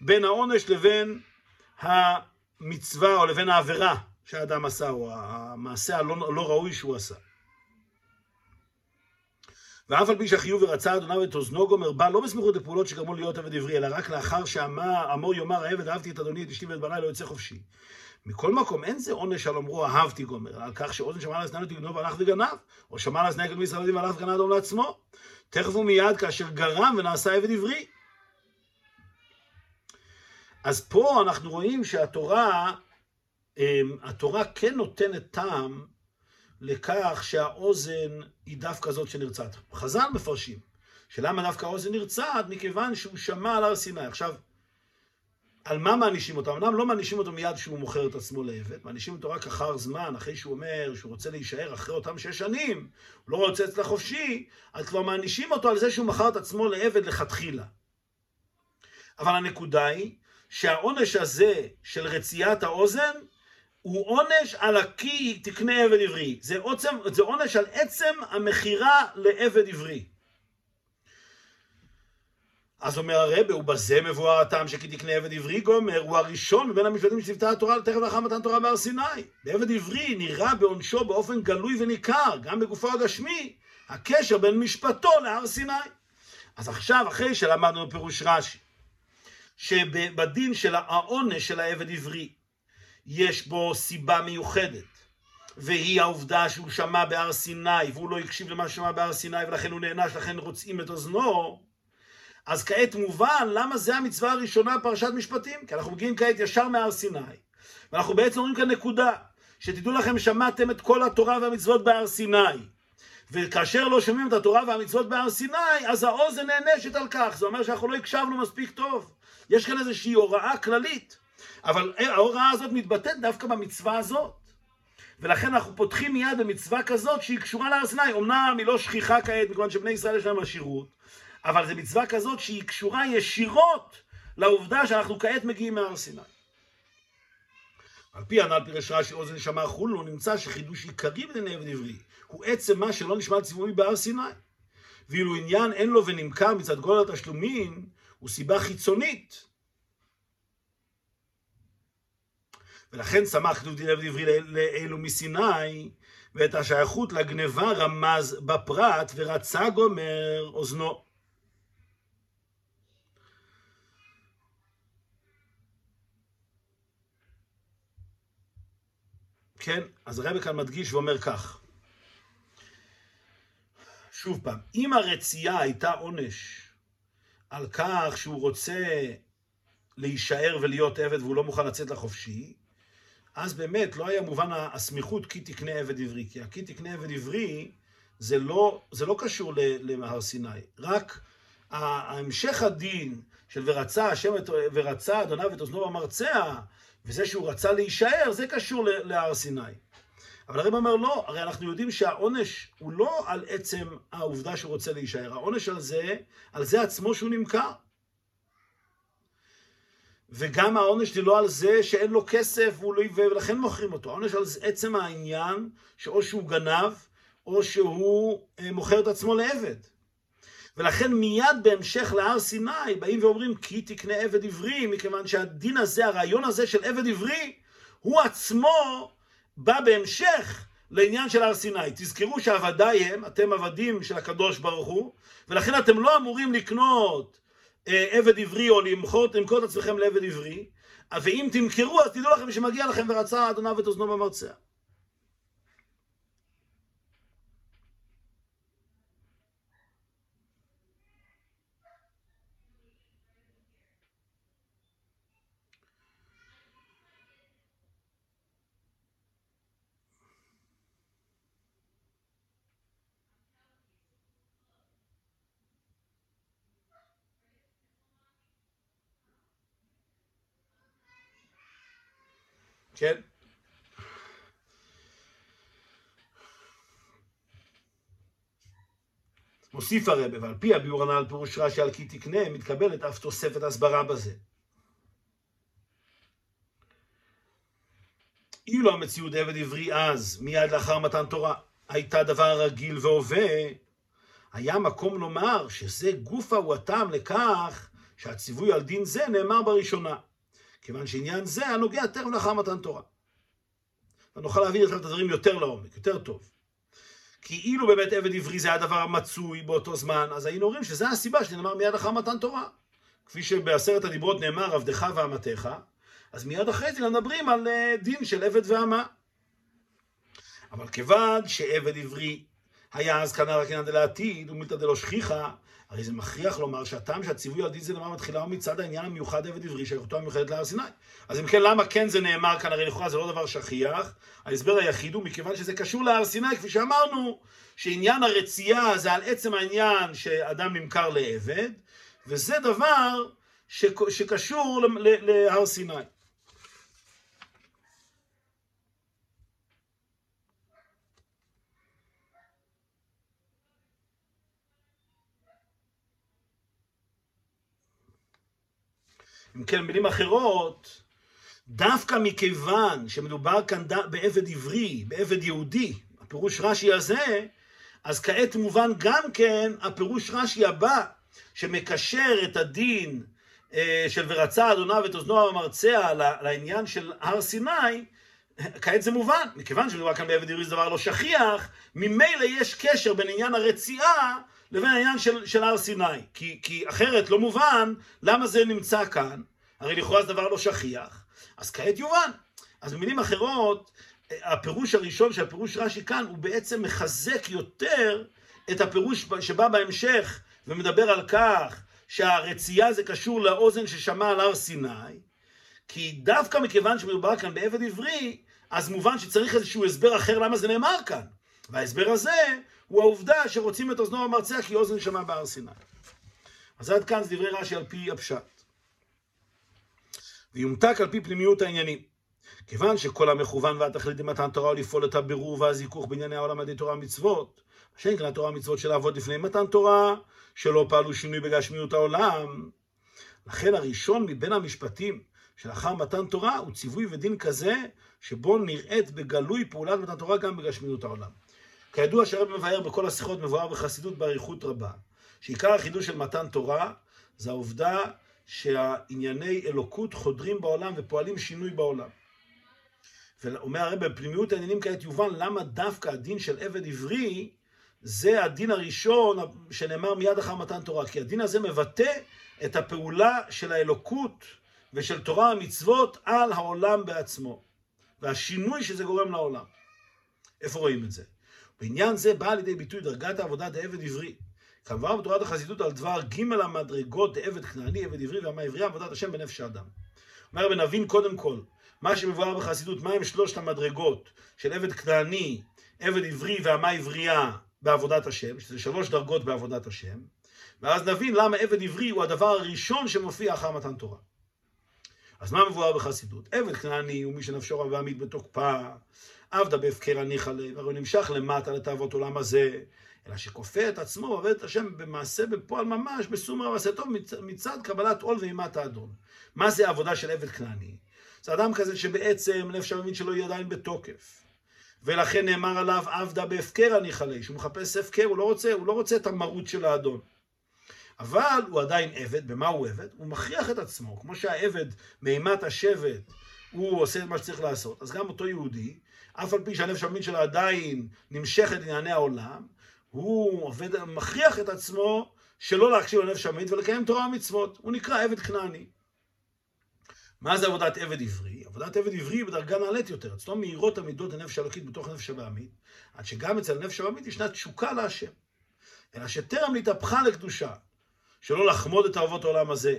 בין העונש לבין המצווה או לבין העבירה שהאדם עשה, או המעשה הלא לא ראוי שהוא עשה. ואף על פי שהחיוב ורצה אדוניו את אוזנו גומר בא לא בסמיכות לפעולות שגרמו להיות עבד עברי, אלא רק לאחר שאמור יאמר העבד אהבתי את אדוני את אשתי ואת בניי לא יוצא חופשי. מכל מקום אין זה עונש על אמרו אהבתי גומר, על כך שאוזן שמע על אזנן תגנוב והלך וגנב, או שמע על אזנן גנב ישראל והלך וגנב אדום לעצמו. תכף ומיד כאשר גרם ונעשה עבד עברי. אז פה אנחנו רואים שהתורה, התורה כן נותנת טעם לכך שהאוזן היא דווקא זאת שנרצעת. חז"ל מפרשים שלמה דווקא האוזן נרצעת? מכיוון שהוא שמע על הר סיני. עכשיו, על מה מענישים אותו? אמנם לא מענישים אותו מיד שהוא מוכר את עצמו לעבד, מענישים אותו רק אחר זמן, אחרי שהוא אומר שהוא רוצה להישאר אחרי אותם שש שנים, הוא לא רוצה אצלה חופשי, אז כבר מענישים אותו על זה שהוא מכר את עצמו לעבד לכתחילה. אבל הנקודה היא שהעונש הזה של רציית האוזן הוא עונש על הכי תקנה עבד עברי. זה, עוצם, זה עונש על עצם המכירה לעבד עברי. אז אומר הרבה, ובזה מבואר הטעם שכי תקנה עבד עברי גומר, הוא הראשון מבין המשפטים שציוותה התורה תכף לאחר מתן תורה בהר סיני. בעבד עברי נראה בעונשו באופן גלוי וניכר, גם בגופו הגשמי, הקשר בין משפטו להר סיני. אז עכשיו, אחרי שלמדנו פירוש רש"י, שבדין של העונש של העבד עברי, יש בו סיבה מיוחדת, והיא העובדה שהוא שמע בהר סיני, והוא לא הקשיב למה ששמע בהר סיני, ולכן הוא נענש, לכן רוצים את אוזנו, אז כעת מובן למה זה המצווה הראשונה בפרשת משפטים, כי אנחנו מגיעים כעת ישר מהר סיני, ואנחנו בעצם אומרים כאן נקודה, שתדעו לכם, שמעתם את כל התורה והמצוות בהר סיני, וכאשר לא שומעים את התורה והמצוות בהר סיני, אז האוזן נענשת על כך, זה אומר שאנחנו לא הקשבנו מספיק טוב. יש כאן איזושהי הוראה כללית. אבל ההוראה הזאת מתבטאת דווקא במצווה הזאת. ולכן אנחנו פותחים מיד במצווה כזאת שהיא קשורה להר סיני. אמנם היא לא שכיחה כעת, מכיוון שבני ישראל יש להם עשירות, אבל זו מצווה כזאת שהיא קשורה ישירות לעובדה שאנחנו כעת מגיעים מהר סיני. על פי הנ"ל פירש רש"י אוזן שמע חולו, נמצא שחידוש עיקרי בדיני עבד עברי הוא עצם מה שלא נשמע ציבורי בהר סיני. ואילו עניין אין לו ונמכר מצד גול התשלומים הוא סיבה חיצונית ולכן שמח כתוב דין עבד עברי לאלו מסיני, ואת השייכות לגניבה רמז בפרט ורצה גומר אוזנו. כן, אז הרב כאן מדגיש ואומר כך. שוב פעם, אם הרצייה הייתה עונש על כך שהוא רוצה להישאר ולהיות עבד והוא לא מוכן לצאת לחופשי, אז באמת לא היה מובן הסמיכות כי תקנה עבד עברי, כי הכי תקנה עבד עברי זה לא, זה לא קשור להר סיני, רק המשך הדין של ורצה השם את, ורצה אדוניו את אוזנו במרצע, וזה שהוא רצה להישאר, זה קשור להר סיני. אבל הרב אומר לא, הרי אנחנו יודעים שהעונש הוא לא על עצם העובדה שהוא רוצה להישאר, העונש על זה, על זה עצמו שהוא נמכר. וגם העונש זה לא על זה שאין לו כסף לא, ולכן מוכרים אותו. העונש על עצם העניין שאו שהוא גנב או שהוא אה, מוכר את עצמו לעבד. ולכן מיד בהמשך להר סיני באים ואומרים כי תקנה עבד עברי, מכיוון שהדין הזה, הרעיון הזה של עבד עברי, הוא עצמו בא בהמשך לעניין של הר סיני. תזכרו שעבדיי הם, אתם עבדים של הקדוש ברוך הוא, ולכן אתם לא אמורים לקנות עבד עברי או למכור, למכור את עצמכם לעבד עברי, ואם תמכרו אז תדעו לכם שמגיע לכם ורצה אדוניו את אוזנו במרצע. כן? מוסיף הרבה, ועל פי הביאור הנ"ל פירוש רש"י על כי תקנה, מתקבלת אף תוספת הסברה בזה. אילו המציאות עבד עברי אז, מיד לאחר מתן תורה, הייתה דבר רגיל והווה, היה מקום לומר שזה גופה הוא הטעם לכך שהציווי על דין זה נאמר בראשונה, כיוון שעניין זה הנוגע טרם לאחר מתן תורה. ונוכל להבין את הדברים יותר לעומק, יותר טוב. כי אילו באמת עבד עברי זה הדבר המצוי באותו זמן, אז היינו אומרים שזה הסיבה שזה נאמר מיד אחר מתן תורה. כפי שבעשרת הדיברות נאמר עבדך ואמתך, אז מיד אחרי זה מדברים על אה, דין של עבד ואמה. אבל כיוון שעבד עברי היה אז כנראה עניין דלעתיד ומילתא דלא שכיחא, הרי זה מכריח לומר שהטעם שהציווי על דין זה נאמר מתחילה הוא מצד העניין המיוחד עבד עברי שייכותו המיוחדת להר סיני. אז אם כן, למה כן זה נאמר כאן? הרי לכאורה זה לא דבר שכיח. ההסבר היחיד הוא מכיוון שזה קשור להר סיני, כפי שאמרנו, שעניין הרצייה זה על עצם העניין שאדם נמכר לעבד, וזה דבר שקשור להר סיני. אם כן, במילים אחרות, דווקא מכיוון שמדובר כאן בעבד עברי, בעבד יהודי, הפירוש רש"י הזה, אז כעת מובן גם כן הפירוש רש"י הבא, שמקשר את הדין אה, של ורצה אדוניו את אוזנו המרצע לעניין של הר סיני, כעת זה מובן, מכיוון שמדובר כאן בעבד עברי זה דבר לא שכיח, ממילא יש קשר בין עניין הרציעה לבין העניין של, של הר סיני. כי, כי אחרת לא מובן למה זה נמצא כאן, הרי לכאורה זה דבר לא שכיח, אז כעת יובן. אז במילים אחרות, הפירוש הראשון של הפירוש רש"י כאן, הוא בעצם מחזק יותר את הפירוש שבא בהמשך ומדבר על כך שהרצייה זה קשור לאוזן ששמע על הר סיני, כי דווקא מכיוון שמדובר כאן בעבד עברי, אז מובן שצריך איזשהו הסבר אחר למה זה נאמר כאן. וההסבר הזה הוא העובדה שרוצים את אוזנו המרצע כי אוזן שמע בהר סיני. אז עד כאן זה דברי רש"י על פי הפשט. ויומתק על פי פנימיות העניינים. כיוון שכל המכוון והתכלית למתן תורה הוא לפעול את הבירור והזיכוך בענייני העולם על ידי תורה ומצוות, שאין כאן התורה ומצוות של לעבוד לפני מתן תורה, שלא פעלו שינוי בגשמיות העולם. לכן הראשון מבין המשפטים שלאחר מתן תורה הוא ציווי ודין כזה, שבו נראית בגלוי פעולת מתן תורה גם בגשמיות העולם. כידוע שהרב מבאר בכל השיחות מבואר בחסידות באריכות רבה, שעיקר החידוש של מתן תורה זה העובדה שהענייני אלוקות חודרים בעולם ופועלים שינוי בעולם. ואומר הרב בפנימיות העניינים כעת יובן למה דווקא הדין של עבד עברי זה הדין הראשון שנאמר מיד אחר מתן תורה, כי הדין הזה מבטא את הפעולה של האלוקות ושל תורה המצוות על העולם בעצמו, והשינוי שזה גורם לעולם. איפה רואים את זה? בעניין זה באה לידי ביטוי דרגת העבודה דעבד עברי. כמובן בתורת החסידות על דבר ג' המדרגות דעבד כנעני, עבד עברי ועמה עברי, עבודת השם בנפש האדם. אומר ונבין קודם כל, מה שמבואר בחסידות, מהם שלושת המדרגות של עבד כנעני, עבד עברי ועמה עברייה בעבודת השם, שזה שלוש דרגות בעבודת השם, ואז נבין למה עבד עברי הוא הדבר הראשון שמופיע אחר מתן תורה. אז מה מבואר בחסידות? עבד כנעני הוא מי שנפשו רב ועמית בתוקפה, עבדה בהפקר הניחא לב, הרי הוא נמשך למטה לתאוות עולם הזה, אלא שכופה את עצמו ועובד את השם במעשה בפועל ממש, בסומר ועשה טוב מצד קבלת עול ואימת האדון. מה זה העבודה של עבד כנעני? זה אדם כזה שבעצם נפש הממית שלו היא עדיין בתוקף. ולכן נאמר עליו עבדה בהפקר הניחא ליה, שהוא מחפש הפקר, הוא לא רוצה, הוא לא רוצה את המרות של האדון. אבל הוא עדיין עבד, במה הוא עבד? הוא מכריח את עצמו, כמו שהעבד מאימת השבט, הוא עושה את מה שצריך לעשות, אז גם אותו יהודי, אף על פי שהנפש המין שלו עדיין נמשכת לענייני העולם, הוא עובד, מכריח את עצמו שלא להקשיב לנפש המין ולקיים תורה ומצוות. הוא נקרא עבד כנעני. מה זה עבודת עבד עברי? עבודת עבד עברי היא בדרגה נעלית יותר. אצלו מהירות המידות הנפש האלוקית בתוך הנפש הבעמית, עד שגם אצל הנפש הבעמית ישנה תשוקה להשם. אלא שטרם נתהפכה לקדושה, שלא לחמוד את אהובות העולם הזה.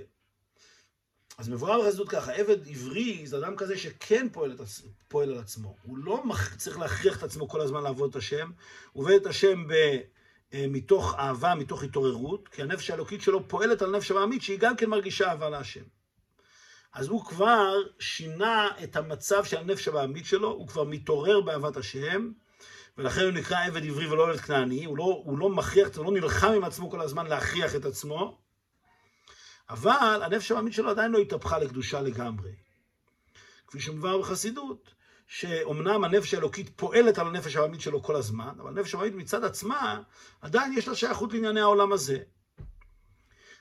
אז מבואר בחסידות ככה, עבד עברי זה אדם כזה שכן פועל, את, פועל על עצמו. הוא לא צריך להכריח את עצמו כל הזמן לעבוד את השם, הוא עובד את השם ב, אה, מתוך אהבה, מתוך התעוררות, כי הנפש האלוקית שלו פועלת על הנפש הבעמית, שהיא גם כן מרגישה אהבה להשם. אז הוא כבר שינה את המצב של הנפש הבעמית שלו, הוא כבר מתעורר באהבת השם, ולכן הוא נקרא עבד עברי ולא עבד כנעני, הוא לא, הוא לא מכריח, הוא לא נלחם עם עצמו כל הזמן להכריח את עצמו, אבל הנפש הבעמית שלו עדיין לא התהפכה לקדושה לגמרי. כפי שמובן בחסידות, שאומנם הנפש האלוקית פועלת על הנפש הבעמית שלו כל הזמן, אבל הנפש הבעמית מצד עצמה, עדיין יש לה שייכות לענייני העולם הזה.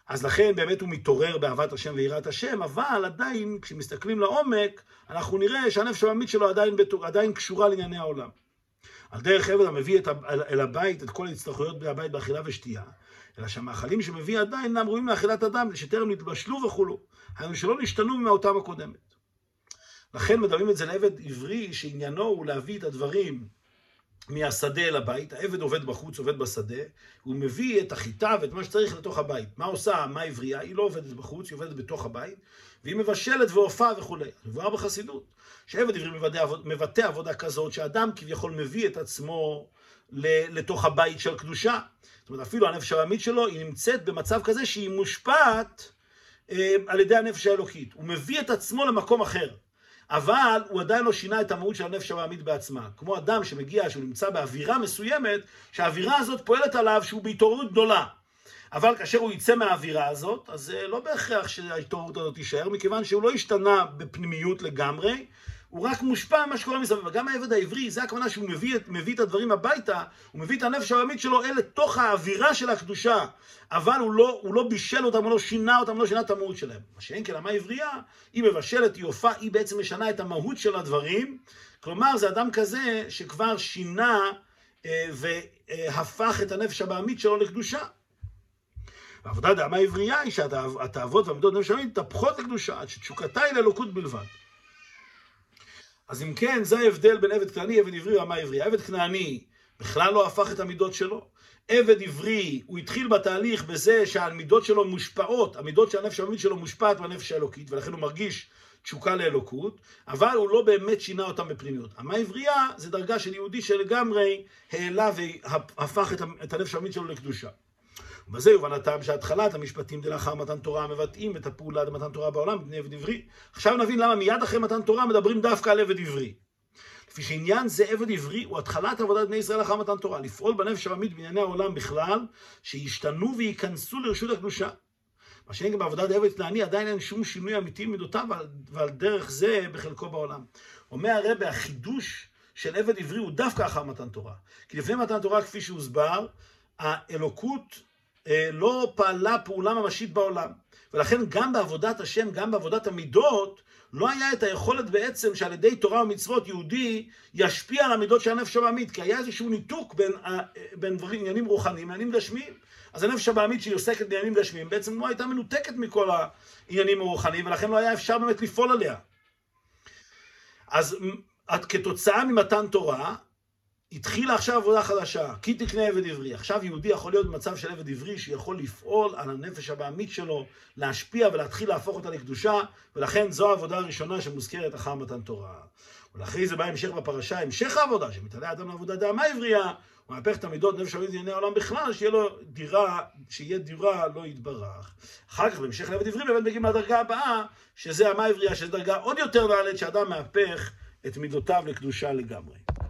אז לכן באמת הוא מתעורר באהבת השם ויראת השם, אבל עדיין, כשמסתכלים לעומק, אנחנו נראה שהנפש הבעמית שלו עדיין, עדיין קשורה לענייני העולם. על דרך עבד המביא את, אל הבית את כל ההצטרכויות הבית באכילה ושתייה, אלא שהמאכלים שמביא עדיין אינם ראויים לאכילת אדם, שטרם נתבשלו וכולו. היינו שלא נשתנו מהאותם הקודמת. לכן מדברים את זה לעבד עברי, שעניינו הוא להביא את הדברים מהשדה אל הבית, העבד עובד בחוץ, עובד בשדה, הוא מביא את החיטה ואת מה שצריך לתוך הבית. מה עושה מה עברייה? היא לא עובדת בחוץ, היא עובדת בתוך הבית, והיא מבשלת ועופה וכולי. מבואר בחסידות, שעבד עברי מבטא עבודה כזאת, שאדם כביכול מביא את עצמו לתוך הבית של קדושה. זאת אומרת, אפילו הנפש העמית שלו, היא נמצאת במצב כזה שהיא מושפעת אה, על ידי הנפש האלוקית. הוא מביא את עצמו למקום אחר. אבל הוא עדיין לא שינה את המהות של הנפש המעמיד בעצמה. כמו אדם שמגיע, שהוא נמצא באווירה מסוימת, שהאווירה הזאת פועלת עליו שהוא בהתעוררות גדולה. אבל כאשר הוא יצא מהאווירה הזאת, אז זה לא בהכרח שההתעוררות הזאת תישאר, מכיוון שהוא לא השתנה בפנימיות לגמרי, הוא רק מושפע ממה שקורה מסביב. וגם העבד העברי, זה הכוונה שהוא מביא, מביא את הדברים הביתה, הוא מביא את הנפש העולמית שלו אל לתוך האווירה של הקדושה, אבל הוא לא, הוא לא בישל אותם, הוא לא שינה אותם, הוא לא שינה את המהות שלהם. מה שאין כן, המה עברייה, היא מבשלת, היא הופעה, היא בעצם משנה את המהות של הדברים. כלומר, זה אדם כזה שכבר שינה אה, והפך את הנפש הבעמית שלו לקדושה. ועבודה דעמה עברייה היא שהתאוות והמידות נפש הבעמית מתהפכות לקדושה, עד שתשוקתה היא לאלוקות בלבד. אז אם כן, זה ההבדל בין עבד כנעני, עבד עברי ומה עברי. עבד כנעני בכלל לא הפך את המידות שלו. עבד עברי, הוא התחיל בתהליך בזה שהמידות שלו מושפעות, המידות של הנפש העמית שלו מושפעת מהנפש האלוקית, ולכן הוא מרגיש תשוקה לאלוקות, אבל הוא לא באמת שינה אותם בפנימיות. המה עברייה זה דרגה של יהודי שלגמרי העלה והפך את הנפש העמית שלו לקדושה. ובזה יובן הטעם שהתחלת המשפטים דלאחר מתן תורה מבטאים את הפעולה למתן תורה בעולם בני עבד עברי. עכשיו נבין למה מיד אחרי מתן תורה מדברים דווקא על עבד עברי. לפי שעניין זה עבד עברי הוא התחלת עבודת בני ישראל אחר מתן תורה, לפעול בנפש העמית בענייני העולם בכלל, שישתנו וייכנסו לרשות הקדושה. מה שאין גם בעבודת עבד כנעני, עדיין אין שום שינוי אמיתי במידותיו, ועל דרך זה בחלקו בעולם. אומר הרב, החידוש של עבד עברי הוא דווקא אחר מתן תורה. כי לפני מתן תורה, כפי שהוסבר, האלוקות לא פעלה פעולה ממשית בעולם. ולכן גם בעבודת השם, גם בעבודת המידות, לא היה את היכולת בעצם שעל ידי תורה ומצוות יהודי ישפיע על המידות של הנפש הבעמית, כי היה איזשהו ניתוק בין, אה, בין דברים, עניינים רוחניים לעניינים גשמיים. אז הנפש הבעמית שהיא עוסקת בעניינים גשמיים בעצם לא הייתה מנותקת מכל העניינים הרוחניים, ולכן לא היה אפשר באמת לפעול עליה. אז כתוצאה ממתן תורה, התחילה עכשיו עבודה חדשה, כי תקנה עבד עברי. עכשיו יהודי יכול להיות במצב של עבד עברי שיכול לפעול על הנפש הבעמית שלו, להשפיע ולהתחיל להפוך אותה לקדושה, ולכן זו העבודה הראשונה שמוזכרת אחר מתן תורה. ולאחרי זה בא המשך בפרשה, המשך העבודה, שמתעלה אדם לעבודה דעמה עברייה, הוא מהפך את המידות נפש הבעמית לענייני העולם בכלל, שיהיה לו דירה, שיהיה דירה לא יתברך. אחר כך בהמשך לעבד עברי באמת מגיעים לדרגה הבאה, שזה המה עברייה, שזו דרגה עוד יותר נעלית, שאדם מהפך את מידותיו לקדושה לגמרי.